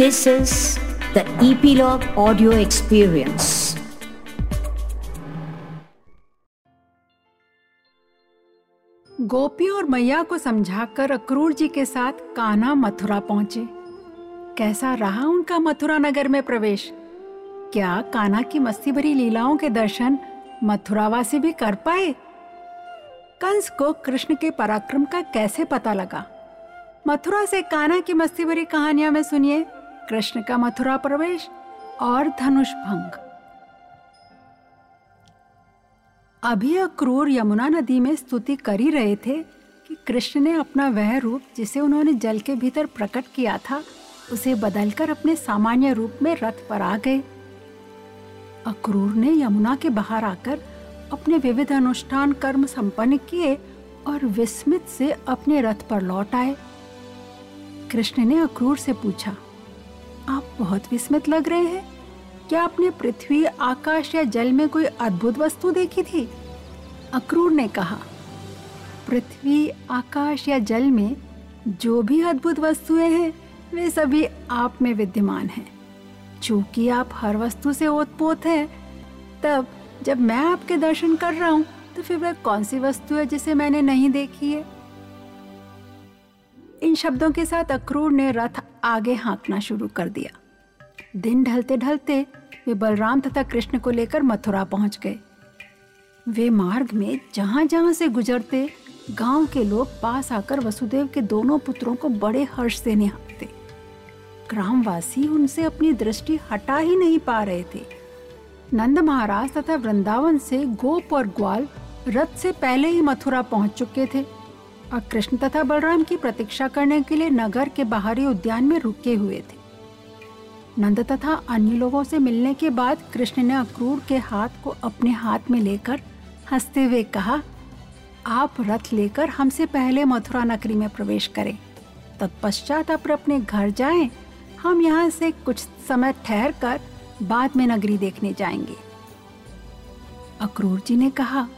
This is the Epilogue Audio Experience. गोपी और मैया को समझाकर अक्रूर जी के साथ कान्हा मथुरा पहुँचे। कैसा रहा उनका मथुरा नगर में प्रवेश? क्या कान्हा की मस्ती भरी लीलाओं के दर्शन मथुरावासी भी कर पाए? कंस को कृष्ण के पराक्रम का कैसे पता लगा? मथुरा से कान्हा की मस्ती भरी कहानियाँ में सुनिए। कृष्ण का मथुरा प्रवेश और धनुष भंग। अभी अक्रूर यमुना नदी में स्तुति कर ही रहे थे कि कृष्ण ने अपना वह रूप जिसे उन्होंने जल के भीतर प्रकट किया था, उसे बदलकर अपने सामान्य रूप में रथ पर आ गए। अक्रूर ने यमुना के बाहर आकर अपने विविध अनुष्ठान कर्म संपन्न किए और विस्मित से अपने रथ पर लौट आए। कृष्ण ने अक्रूर से पूछा आप बहुत विस्मित लग रहे हैं। क्या आपने पृथ्वी, आकाश या जल में कोई अद्भुत वस्तु देखी थी? अक्रूर ने कहा, पृथ्वी, आकाश या जल में जो भी अद्भुत वस्तुएँ हैं, वे सभी आप में विद्यमान हैं। चूँकि आप हर वस्तु से ओतपोत हैं, तब जब मैं आपके दर्शन कर रहा हूँ तो फिर वह कौन सी वस्तु है जिसे मैंने नहीं देखी है? इन शब्दों के साथ अक्रूर ने रथ आगे हाँकना शुरू कर दिया। दिन ढलते ढलते वे बलराम तथा कृष्ण को लेकर मथुरा पहुँच गए। वे मार्ग में जहाँ जहाँ से गुजरते, गाँव के लोग पास आकर वसुदेव के दोनों पुत्रों को बड़े हर्ष से निहारते। ग्रामवासी उनसे अपनी दृष्टि हटा ही नहीं पा रहे थे। नंद महाराज तथा वृंदावन से गोप और ग्वाल रथ से पहले ही मथुरा पहुँच चुके थे। और कृष्ण तथा बलराम की प्रतीक्षा करने के लिए नगर के बाहरी उद्यान में रुके हुए थे। नंद तथा अन्य लोगों से मिलने के बाद कृष्ण ने अक्रूर के हाथ को अपने हाथ में लेकर हँसते हुए कहा, आप रथ लेकर हमसे पहले मथुरा नगरी में प्रवेश करें। तत्पश्चात आप अपने घर जाएँ। हम यहाँ से कुछ समय ठहर कर बाद में नगरी देखने जाएँगे। अक्रूर जी ने कहा,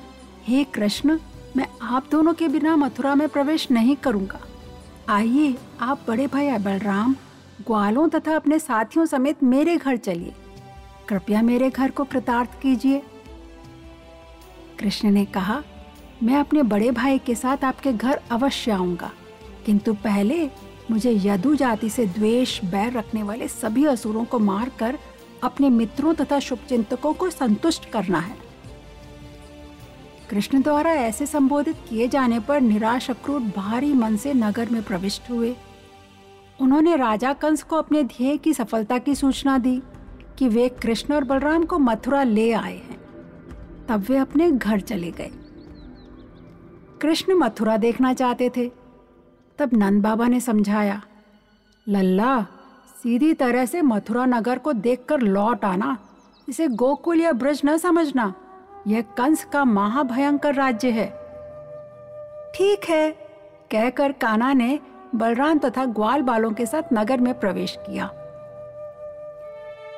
हे hey कृष्ण मैं आप दोनों के बिना मथुरा में प्रवेश नहीं करूँगा। आइए, आप बड़े भाई बलराम, ग्वालों तथा अपने साथियों समेत मेरे घर चलिए। कृपया मेरे घर को कृतार्थ कीजिए। कृष्ण ने कहा, मैं अपने बड़े भाई के साथ आपके घर अवश्य आऊँगा। किंतु पहले मुझे यदु जाति से द्वेष, बैर रखने वाले सभी असुरों को मारकर अपने मित्रों तथा शुभचिंतकों को संतुष्ट करना है। कृष्ण द्वारा ऐसे संबोधित किए जाने पर निराश अक्रूर भारी मन से नगर में प्रविष्ट हुए। उन्होंने राजा कंस को अपने ध्येय की सफलता की सूचना दी कि वे कृष्ण और बलराम को मथुरा ले आए हैं। तब वे अपने घर चले गए। कृष्ण मथुरा देखना चाहते थे। तब नंद बाबा ने समझाया, लल्ला, सीधी तरह से मथुरा नगर को देखकर लौट आना। इसे गोकुल या ब्रज न समझना। यह कंस का महाभयंकर राज्य है। ठीक है, कहकर काना ने बलराम तथा ग्वाल बालों के साथ नगर में प्रवेश किया।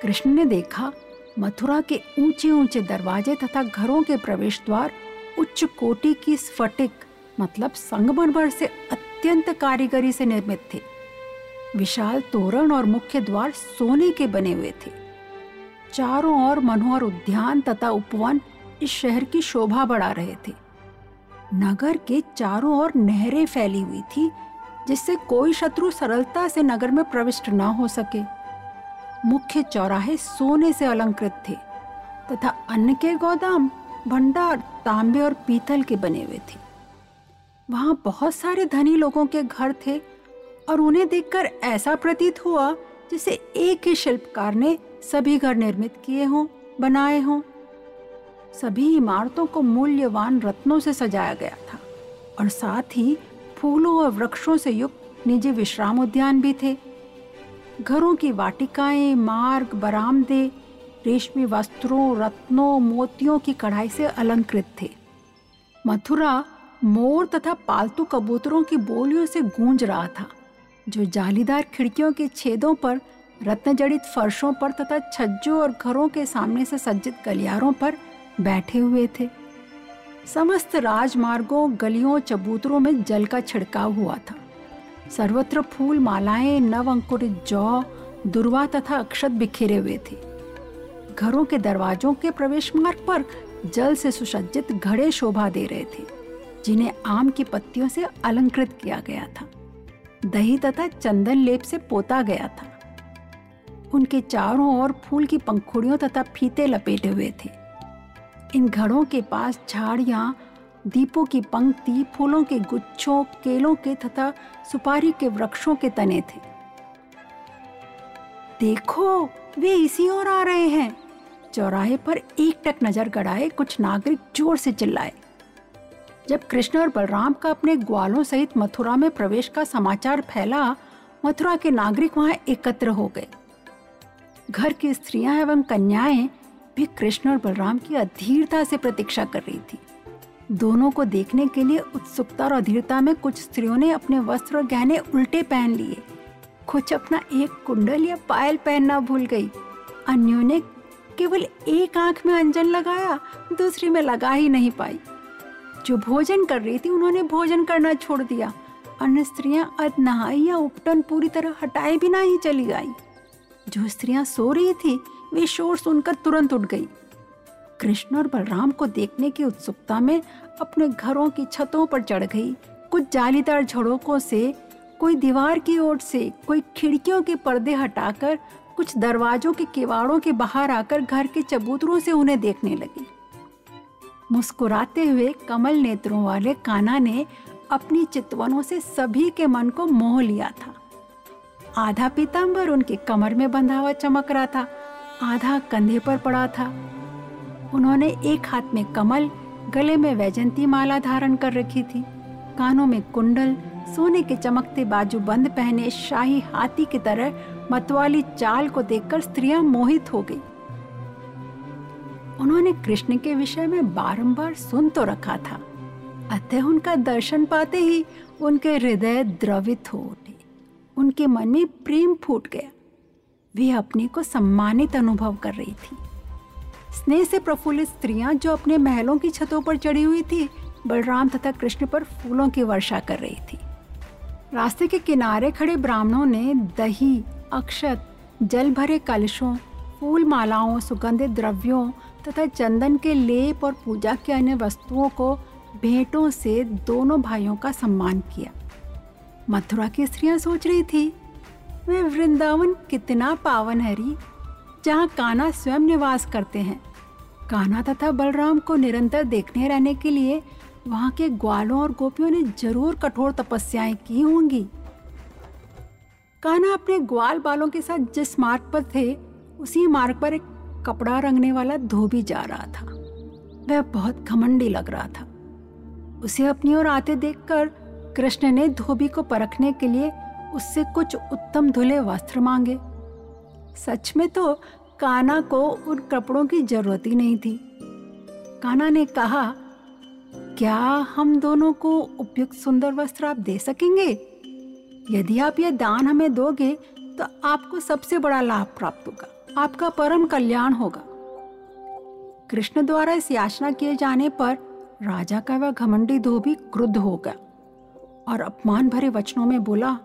कृष्ण ने देखा, मथुरा के ऊँचे ऊँचे दरवाजे तथा घरों के प्रवेश द्वार उच्च कोटि की स्फटिक मतलब संगमरमर से अत्यंत कारीगरी से निर्मित थे। विशाल तोरण और मुख्य द्वार सोने के बने हुए थे। चारों ओर मनोहर उद्यान तथा उपवन इस शहर की शोभा बढ़ा रहे थे। नगर के चारों ओर नहरें फैली हुई थी, जिससे कोई शत्रु सरलता से नगर में प्रविष्ट न हो सके। मुख्य चौराहे सोने से अलंकृत थे, तथा अन्न के गोदाम, भंडार, तांबे और पीतल के बने हुए थे। वहाँ बहुत सारे धनी लोगों के घर थे, और उन्हें देखकर ऐसा प्रतीत हुआ, जैसे एक ही शिल्पकार ने सभी घर निर्मित किए हों, बनाए हों। सभी इमारतों को मूल्यवान रत्नों से सजाया गया था और साथ ही फूलों और वृक्षों से युक्त निजी विश्राम उद्यान भी थे। घरों की वाटिकाएँ, मार्ग, बरामदे, रेशमी वस्त्रों, रत्नों, मोतियों की कढ़ाई से अलंकृत थे। मथुरा मोर तथा पालतू कबूतरों की बोलियों से गूंज रहा था, जो जालीदार खिड़कियों के छेदों पर, रत्नजड़ित फर्शों पर तथा छज्जों और घरों के सामने से सज्जित गलियारों पर बैठे हुए थे। समस्त राजमार्गों, गलियों, चबूतरों में जल का छिड़काव हुआ था। सर्वत्र फूल, मालाएँ, नव अंकुरित जौ, दुर्वा तथा अक्षत बिखेरे हुए थे। घरों के दरवाजों के प्रवेश मार्ग पर जल से सुसज्जित घड़े शोभा दे रहे थे, जिन्हें आम की पत्तियों से अलंकृत किया गया था। दही तथा चंदन लेप से पोता गया था। उनके चारों ओर फूल की पंखुड़ियों तथा फीते लपेटे हुए थे। इन घड़ों के पास झाड़ियाँ, दीपों की पंक्ति, फूलों के गुच्छों, केलों के तथा सुपारी के वृक्षों के तने थे। देखो, वे इसी ओर आ रहे हैं। चौराहे पर एक टक नज़र गड़ाए कुछ नागरिक ज़ोर से चिल्लाए। जब कृष्ण और बलराम का अपने ग्वालों सहित मथुरा में प्रवेश का समाचार फैला, मथुरा के नागरिक वहाँ एकत्र हो गए। घर की स्त्रियाँ एवं कन्याएँ भी कृष्ण और बलराम की अधीरता से प्रतीक्षा कर रही थी। दोनों को देखने के लिए उत्सुकता और अधीरता में कुछ स्त्रियों ने अपने वस्त्र और गहने उल्टे पहन लिए। कुछ अपना एक कुंडल या पायल पहनना भूल गई। अन्यों ने केवल एक आँख में अंजन लगाया, दूसरी में लगा ही नहीं पाई। जो भोजन कर रही थी, उन्होंने भोजन करना छोड़ दिया। अन्य स्त्रियाँ अध नहाई या उपटन पूरी तरह हटाए बिना ही चली गई। जो स्त्रियाँ सो रही थी वे शोर सुनकर तुरंत उठ गई। कृष्ण और बलराम को देखने की उत्सुकता में अपने घरों की छतों पर चढ़ गई। कुछ जालीदार झड़ोकों से, कोई दीवार की ओर से, कोई खिड़कियों के पर्दे हटाकर, कुछ दरवाजों के किवाड़ों के बाहर आकर घर के चबूतरों से उन्हें देखने लगी। मुस्कुराते हुए कमल नेत्रों वाले काना ने अपनी चितवनों से सभी के मन को मोह लिया था। आधा पीताम्बर उनके कमर में बंधा हुआ चमक रहा था। आधा कंधे पर पड़ा था। उन्होंने एक हाथ में कमल, गले में वैजंती माला धारण कर रखी थी। कानों में कुंडल, सोने के चमकते बाजू बंद पहने शाही हाथी की तरह मतवाली चाल को देखकर स्त्रियाँ मोहित हो गई। उन्होंने कृष्ण के विषय में बारंबार सुन तो रखा था। अतः उनका दर्शन पाते ही उनके हृदय द्रवित हो उठे। उनके मन में प्रेम फूट गया। वे अपने को सम्मानित अनुभव कर रही थी। स्नेह से प्रफुल्लित स्त्रियाँ जो अपने महलों की छतों पर चढ़ी हुई थी, बलराम तथा कृष्ण पर फूलों की वर्षा कर रही थी। रास्ते के किनारे खड़े ब्राह्मणों ने दही, अक्षत जल भरे कलशों फूल मालाओं सुगंधित द्रव्यों तथा चंदन के लेप और पूजा के अन्य वस्तुओं को भेंटों से दोनों भाइयों का सम्मान किया। मथुरा की स्त्रियाँ सोच रही थी वह वृंदावन कितना पावन हरी, जहाँ काना स्वयं निवास करते हैं। कान्हा तथा बलराम को निरंतर देखने रहने के लिए वहाँ के ग्वालों और गोपियों ने ज़रूर कठोर तपस्याएँ की होंगी। कान्हा अपने ग्वाल बालों के साथ जिस मार्ग पर थे, उसी मार्ग पर एक कपड़ा रंगने वाला धोबी जा रहा था। वह बहुत घमंडी लग रहा था। उसे अपनी ओर आते देखकर कृष्ण ने धोबी को परखने के लिए उससे कुछ उत्तम धुले वस्त्र मांगे। सच में तो काना को उन कपड़ों की ज़रूरत ही नहीं थी। काना ने कहा, क्या हम दोनों को उपयुक्त सुंदर वस्त्र आप दे सकेंगे? यदि आप यह दान हमें दोगे तो आपको सबसे बड़ा लाभ प्राप्त होगा। आपका परम कल्याण होगा। कृष्ण द्वारा इस याचना किए जाने पर राजा का वह घमंडी धोबी क्रुद्ध हो गया और अपमान भरे वचनों में बोला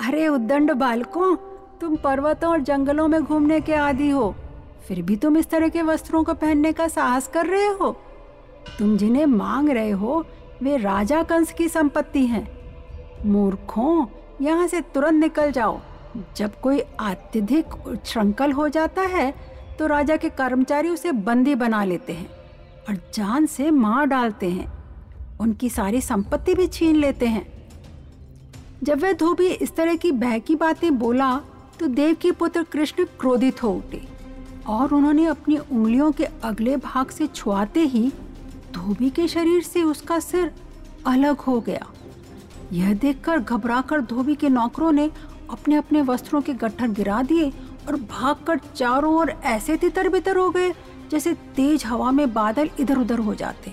अरे उद्दंड बालकों, तुम पर्वतों और जंगलों में घूमने के आदि हो। फिर भी तुम इस तरह के वस्त्रों को पहनने का साहस कर रहे हो? तुम जिन्हें मांग रहे हो, वे राजा कंस की संपत्ति हैं। मूर्खों, यहाँ से तुरंत निकल जाओ। जब कोई अत्यधिक श्रृंखल हो जाता है तो राजा के कर्मचारी उसे बंदी बना लेते हैं और जान से मार डालते हैं। उनकी सारी संपत्ति भी छीन लेते हैं। जब वह धोबी इस तरह की बहकी बातें बोला तो देव की पुत्र कृष्ण क्रोधित हो उठे और उन्होंने अपनी उंगलियों के अगले भाग से छुआते ही धोबी के शरीर से उसका सिर अलग हो गया। यह देखकर घबराकर धोबी के नौकरों ने अपने अपने वस्त्रों के गट्ठर गिरा दिए और भागकर चारों ओर ऐसे तितर बितर हो गए, जैसे तेज हवा में बादल इधर उधर हो जाते।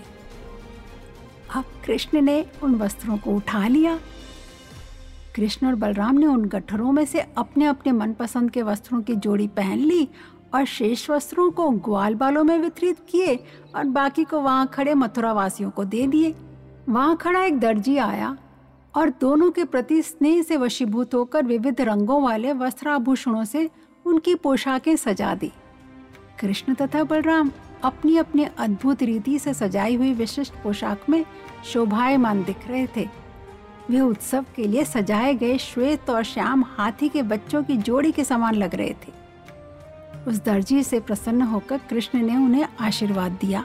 अब कृष्ण ने उन वस्त्रों को उठा लिया। कृष्ण और बलराम ने उन गठरों में से अपने अपने मनपसंद के वस्त्रों की जोड़ी पहन ली और शेष वस्त्रों को ग्वाल बालों में वितरित किए और बाकी को वहाँ खड़े मथुरा वासियों को दे दिए। वहाँ खड़ा एक दर्जी आया और दोनों के प्रति स्नेह से वशीभूत होकर विविध रंगों वाले वस्त्राभूषणों से उनकी पोशाकें सजा दी। कृष्ण तथा बलराम अपनी अपनी अद्भुत रीति से सजाई हुई विशिष्ट पोशाक में शोभायमान दिख रहे थे। वे उत्सव के लिए सजाए गए श्वेत और श्याम हाथी के बच्चों की जोड़ी के समान लग रहे थे। उस दर्जी से प्रसन्न होकर कृष्ण ने उन्हें आशीर्वाद दिया।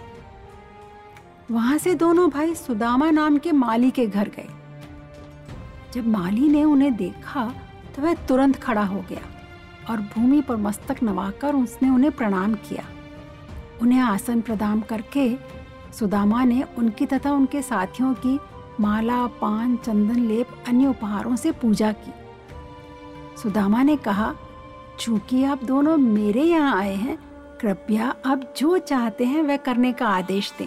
वहाँ से दोनों भाई सुदामा नाम के माली के घर गए। जब माली ने उन्हें देखा तो वह तुरंत खड़ा हो गया और भूमि पर मस्तक नवाकर उसने उन्हें प्रणाम किया। उन्हें आसन प्रदान करके सुदामा ने उनकी तथा उनके साथियों की माला, पान, चंदन, लेप, अन्य उपहारों से पूजा की। सुदामा ने कहा, चूँकि आप दोनों मेरे यहाँ आए हैं, कृपया आप जो चाहते हैं वह करने का आदेश दें।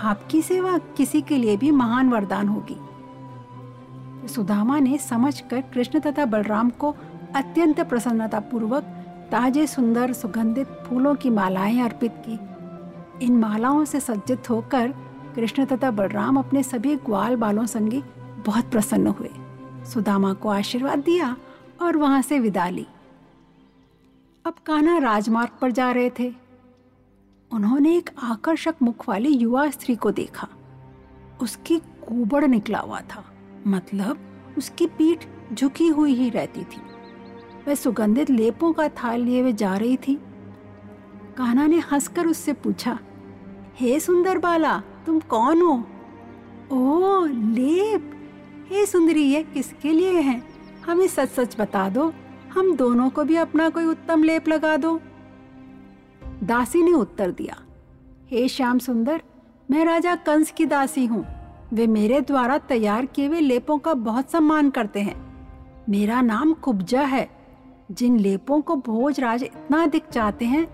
आपकी सेवा किसी के लिए भी महान वरदान होगी। सुदामा ने समझकर कृष्ण तथा बलराम को अत्यंत प्रसन्नता पूर्वक ताजे, सुंदर, सुगंधित फूलों की मालाएँ अर्पित की। इन मालाओं से सज्जित होकर कृष्ण तथा बलराम अपने सभी ग्वाल बालों संगी बहुत प्रसन्न हुए। सुदामा को आशीर्वाद दिया और वहाँ से विदा ली। अब कान्हा राजमार्ग पर जा रहे थे। उन्होंने एक आकर्षक मुख वाली युवा स्त्री को देखा। उसकी कुबड़ निकला हुआ था मतलब उसकी पीठ झुकी हुई ही रहती थी। वह सुगंधित लेपों का थाल लिए हुए जा रही थी। कान्हा ने हंसकर उससे पूछा, हे सुंदर बाला तुम कौन हो? ओ, लेप। हे सुंदरी, ये किसके लिए है? हमें सच सच बता दो। हम दोनों को भी अपना कोई उत्तम लेप लगा दो। दासी ने उत्तर दिया, हे श्याम सुंदर, मैं राजा कंस की दासी हूँ। वे मेरे द्वारा तैयार किए हुए लेपों का बहुत सम्मान करते हैं। मेरा नाम कुब्जा है। जिन लेपों को भोजराज इतना अधिक चाहते हैं,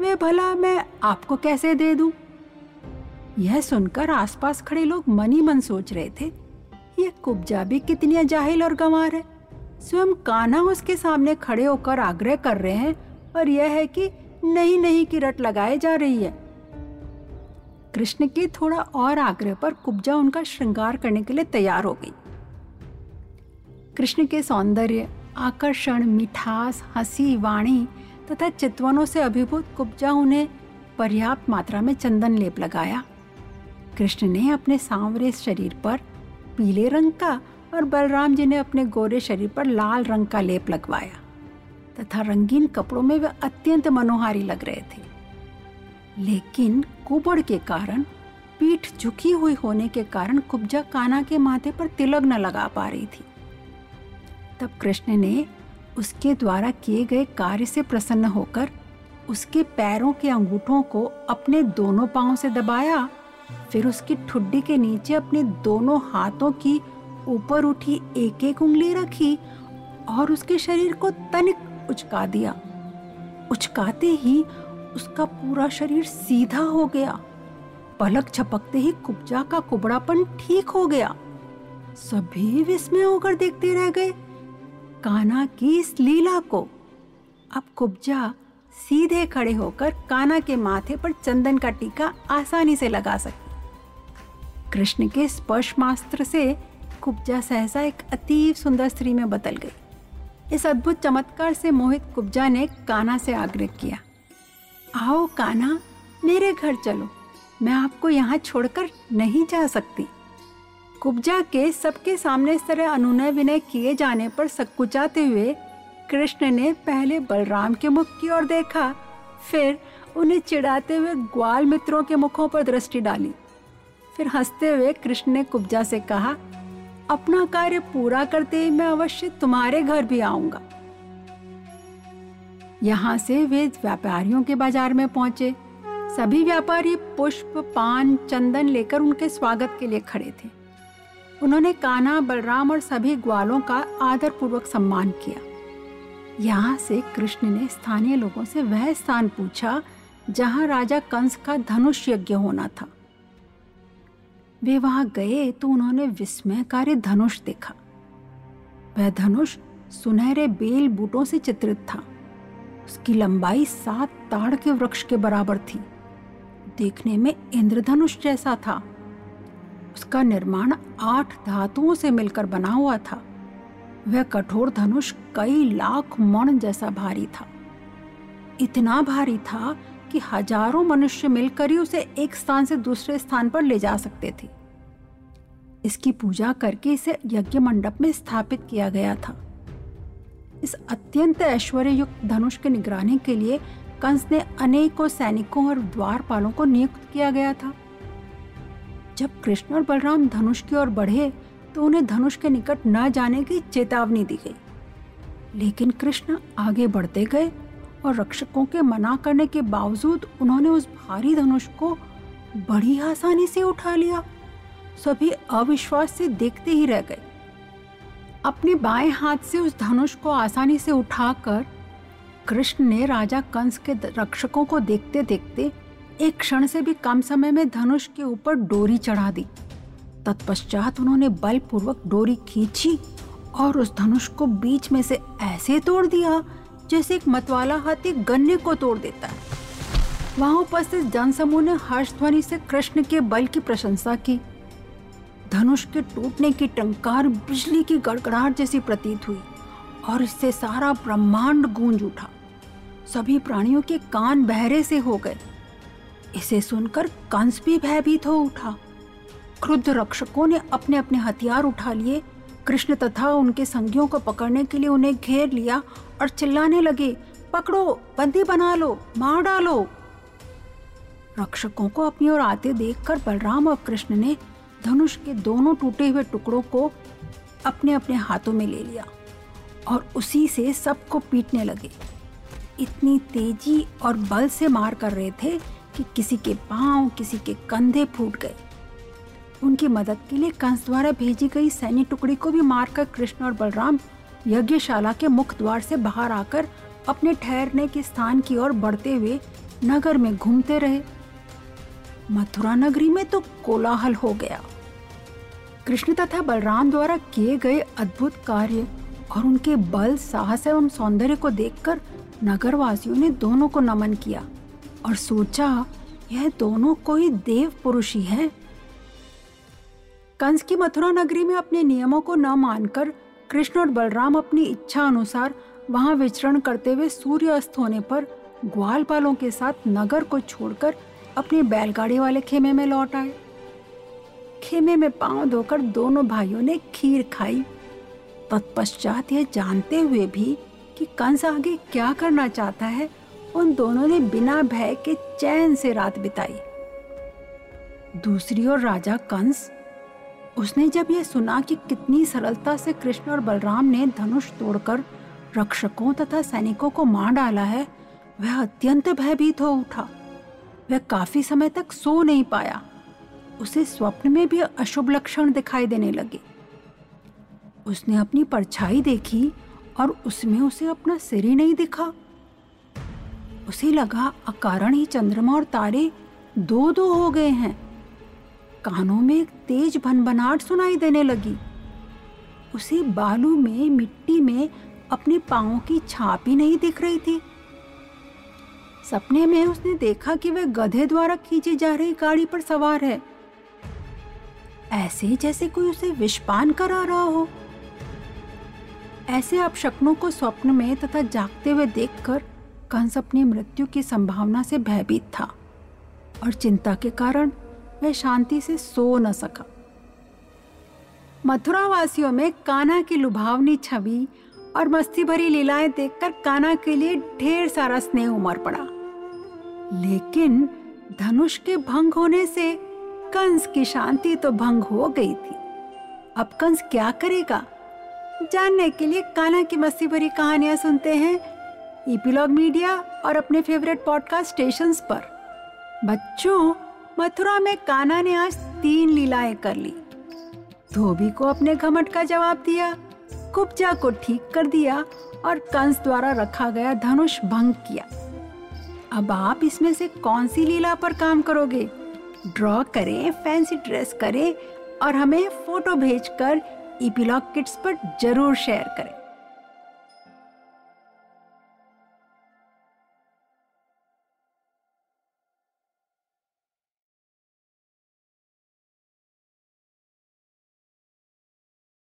वे भला मैं आपको कैसे दे दूँ? यह सुनकर आसपास खड़े लोग मन ही मन सोच रहे थे यह कुब्जा भी कितनी जाहिल और गंवार है। स्वयं कान्हा उसके सामने खड़े होकर आग्रह कर रहे हैं और यह है कि नहीं नहीं की रट लगाए जा रही है। कृष्ण के थोड़ा और आग्रह पर कुब्जा उनका श्रृंगार करने के लिए तैयार हो गई। कृष्ण के सौंदर्य, आकर्षण, मिठास, हँसी, वाणी तथा चितवनों से अभिभूत कुब्जा उन्हें पर्याप्त मात्रा में चंदन लेप लगाया। कृष्ण ने अपने सांवरे शरीर पर पीले रंग का और बलराम जी ने अपने गोरे शरीर पर लाल रंग का लेप लगवाया। तथा रंगीन कपड़ों में वे अत्यंत मनोहारी लग रहे थे। लेकिन कुबड़ के कारण, पीठ झुकी हुई होने के कारण कुब्जा काना के माथे पर तिलक न लगा पा रही थी। तब कृष्ण ने उसके द्वारा किए गए कार्य से प्रसन्न होकर उसके पैरों के अंगूठों को अपने दोनों पांवों से दबाया फिर उसकी ठुड्डी के नीचे अपने दोनों हाथों की ऊपर उठी एक एक उंगली रखी और उसके शरीर को तनिक उचका दिया। उचकाते ही उसका पूरा शरीर सीधा हो गया। पलक झपकते ही कुब्जा का कुबड़ापन ठीक हो गया। सभी विस्मय होकर देखते रह गए। काना की इस लीला को। अब कुब्जा सीधे खड़े होकर काना के माथे पर चंदन का टीका आसानी से लगा सके। कृष्ण के स्पर्श मास्त्र से कुब्जा सहसा एक अतीव सुंदर स्त्री में बदल गई। इस अद्भुत चमत्कार से मोहित कुब्जा ने काना से आग्रह किया, आओ काना, मेरे घर चलो। मैं आपको यहाँ छोड़कर नहीं जा सकती। कुब्जा के सबके सामने इस तरह अनुनय विनय किए जाने पर सकुचाते हुए कृष्ण ने पहले बलराम के मुख की ओर देखा, फिर उन्हें चिढ़ाते हुए ग्वाल मित्रों के मुखों पर दृष्टि डाली। फिर हँसते हुए कृष्ण ने कुब्जा से कहा, अपना कार्य पूरा करते ही मैं अवश्य तुम्हारे घर भी आऊँगा। यहाँ से वे व्यापारियों के बाज़ार में पहुँचे। सभी व्यापारी पुष्प, पान, चंदन लेकर उनके स्वागत के लिए खड़े थे। उन्होंने कान्हा, बलराम और सभी ग्वालों का आदर पूर्वक सम्मान किया। यहाँ से कृष्ण ने स्थानीय लोगों से वह स्थान पूछा, जहाँ राजा कंस का धनुष यज्ञ होना था। वे वहाँ गए तो उन्होंने विस्मयकारी धनुष देखा। वह धनुष सुनहरे बेल बूटों से चित्रित था। उसकी लंबाई सात ताड़ के वृक्ष के बराबर थी। देखने में इंद्रधनुष जैसा था। उसका निर्माण आठ धातुओं से मिलकर बना हुआ था। वह कठोर धनुष कई लाख मण जैसा भारी था। इतना भारी था कि हज़ारों मनुष्य मिलकर ही उसे एक स्थान से दूसरे स्थान पर ले जा सकते थे। इसकी पूजा करके इसे यज्ञ मंडप में स्थापित किया गया था। इस अत्यंत ऐश्वर्य धनुष की निगरानी के लिए कंस ने अनेकों सैनिकों और द्वारपालों को नियुक्त किया गया था। जब कृष्ण और बलराम धनुष की ओर बढ़े तो उन्हें धनुष के निकट न जाने की चेतावनी दी गई। लेकिन कृष्ण आगे बढ़ते गए और रक्षकों के मना करने के बावजूद उन्होंने उस भारी धनुष को बड़ी आसानी से उठा लिया। सभी अविश्वास से देखते ही रह गए। अपने बाएँ हाथ से उस धनुष को आसानी से उठाकर कृष्ण ने राजा कंस के रक्षकों को देखते देखते एक क्षण से भी कम समय में धनुष के ऊपर डोरी चढ़ा दी। तत्पश्चात उन्होंने बलपूर्वक डोरी खींची और उस धनुष को बीच में से ऐसे तोड़ दिया, जैसे एक मतवाला हाथी गन्ने को तोड़ देता है। वहाँ उपस्थित जनसमूह ने हर्ष ध्वनि से कृष्ण के बल की प्रशंसा की। धनुष के टूटने की टंकार बिजली की गड़गड़ाहट जैसी प्रतीत हुई और इससे सारा ब्रह्मांड गूंज उठा। सभी प्राणियों के कान बहरे से हो गए। इसे सुनकर कंस भी भयभीत हो उठा। क्रुद्ध रक्षकों ने अपने अपने हथियार उठा लिए। कृष्ण तथा उनके संगियों को पकड़ने के लिए उन्हें घेर लिया और चिल्लाने लगे, पकड़ो, बंदी बना लो, मार डालो! रक्षकों को अपनी ओर आते देखकर बलराम और कृष्ण ने धनुष के दोनों टूटे हुए टुकड़ों को अपने अपने हाथों में ले लिया और उसी से सबको पीटने लगे। इतनी तेज़ी और बल से मार कर रहे थे कि किसी के पाँव, किसी के कंधे फूट गए। उनकी मदद के लिए कंस द्वारा भेजी गई सैन्य टुकड़ी को भी मारकर कृष्ण और बलराम यज्ञशाला के मुख्य द्वार से बाहर आकर अपने ठहरने के स्थान की ओर बढ़ते हुए नगर में घूमते रहे। मथुरा नगरी में तो कोलाहल हो गया। कृष्ण तथा बलराम द्वारा किए गए अद्भुत कार्य और उनके बल, साहस एवं सौंदर्य को देखकर नगरवासियों ने दोनों को नमन किया और सोचा, यह दोनों कोई देव पुरुष ही है। कंस की मथुरा नगरी में अपने नियमों को न मानकर कृष्ण और बलराम अपनी इच्छा अनुसार वहाँ विचरण करते हुए सूर्य अस्त होने पर ग्वालपालों के साथ नगर को छोड़कर अपनी बैलगाड़ी वाले खेमे में लौट आए। खेमे में पाँव धोकर दोनों भाइयों ने खीर खाई। तत्पश्चात यह जानते हुए भी कि कंस आगे क्या करना चाहता है, उन दोनों ने बिना भय के चैन से रात बिताई। दूसरी ओर राजा कंस उसने जब यह सुना कि कितनी सरलता से कृष्ण और बलराम ने धनुष तोड़कर रक्षकों तथा सैनिकों को मार डाला है, वह अत्यंत भयभीत हो उठा। वह काफ़ी समय तक सो नहीं पाया। उसे स्वप्न में भी अशुभ लक्षण दिखाई देने लगे। उसने अपनी परछाई देखी और उसमें उसे अपना सिर ही नहीं दिखा। उसे लगा अकारण ही चंद्रमा और तारे दो दो हो गए हैं। कानों में एक तेज भनभनाट सुनाई देने लगी। उसे बालू में, मिट्टी में अपने पाओ की छाप ही नहीं दिख रही थी। सपने में उसने देखा कि वह गधे द्वारा खींची जा रही गाड़ी पर सवार है। ऐसे जैसे कोई उसे विषपान करा रहा हो। ऐसे अपशक्नों को स्वप्न में तथा जागते हुए देखकर कंस अपनी मृत्यु की संभावना से भयभीत था और चिंता के कारण वह शांति से सो न सका। मथुरा वासियों में काना की लुभावनी छवि और मस्ती भरी लीलाएँ देखकर काना के लिए ढेर सारा स्नेह उमड़ पड़ा। लेकिन धनुष के भंग होने से कंस की शांति तो भंग हो गई थी। अब कंस क्या करेगा? जानने के लिए काना की मस्ती भरी कहानियाँ सुनते हैं ईपीलॉग मीडिया और अपने फेवरेट पॉडकास्ट स्टेशंस पर। बच्चों मथुरा में काना ने आज तीन लीलाएँ कर ली। धोबी को अपने घमट का जवाब दिया, कुब्जा को ठीक कर दिया और कंस द्वारा रखा गया धनुष भंग किया। अब आप इसमें से कौन सी लीला पर काम करोगे? ड्रॉ करें, फैंसी ड्रेस करें और हमें फ़ोटो भेजकर ईपीलॉग किट्स पर ज़रूर शेयर करें।